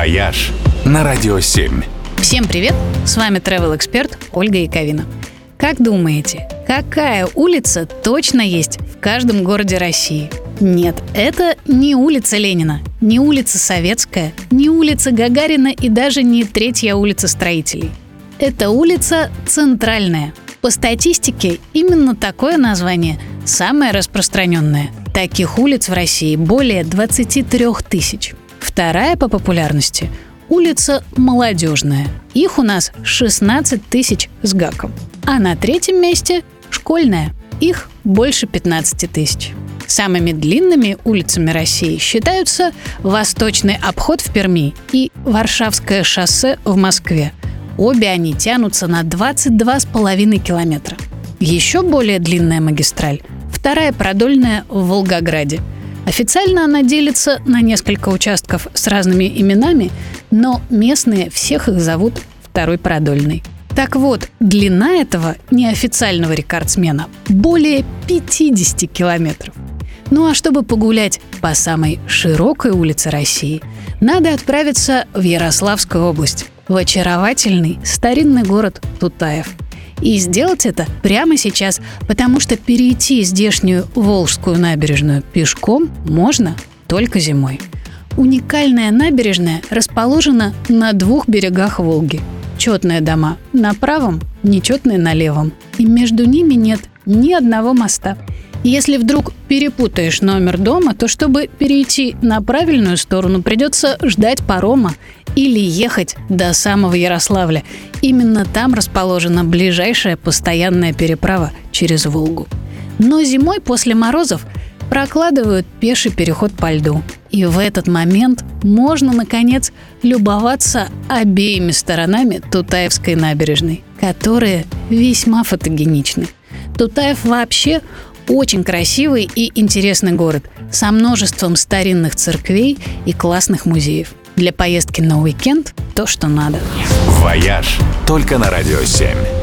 «Вояж» на Радио 7. Всем привет! С вами travel эксперт Ольга Яковина. Как думаете, какая улица точно есть в каждом городе России? Нет, это не улица Ленина, не улица Советская, не улица Гагарина и даже не третья улица Строителей. Это улица Центральная. По статистике, именно такое название самое распространенное. Таких улиц в России более 23 тысяч. Вторая по популярности – улица Молодежная. Их у нас 16 тысяч с гаком. А на третьем месте – Школьная. Их больше 15 тысяч. Самыми длинными улицами России считаются Восточный обход в Перми и Варшавское шоссе в Москве. Обе они тянутся на 22,5 километра. Еще более длинная магистраль – вторая продольная в Волгограде – Официально она делится на несколько участков с разными именами, но местные всех их зовут второй продольный. Так вот, длина этого неофициального рекордсмена более 50 километров. Ну а чтобы погулять по самой широкой улице России, надо отправиться в Ярославскую область, в очаровательный старинный город Тутаев – и сделать это прямо сейчас, потому что перейти здешнюю Волжскую набережную пешком можно только зимой. Уникальная набережная расположена на двух берегах Волги. Четные дома на правом, нечетные на левом. И между ними нет ни одного моста. Если вдруг перепутаешь номер дома, то чтобы перейти на правильную сторону, придется ждать парома или ехать до самого Ярославля. Именно там расположена ближайшая постоянная переправа через Волгу. Но зимой после морозов прокладывают пеший переход по льду. И в этот момент можно, наконец, любоваться обеими сторонами Тутаевской набережной, которые весьма фотогеничны. Тутаев вообще очень красивый и интересный город со множеством старинных церквей и классных музеев. Для поездки на уикенд то, что надо. «Вояж» только на «Радио 7».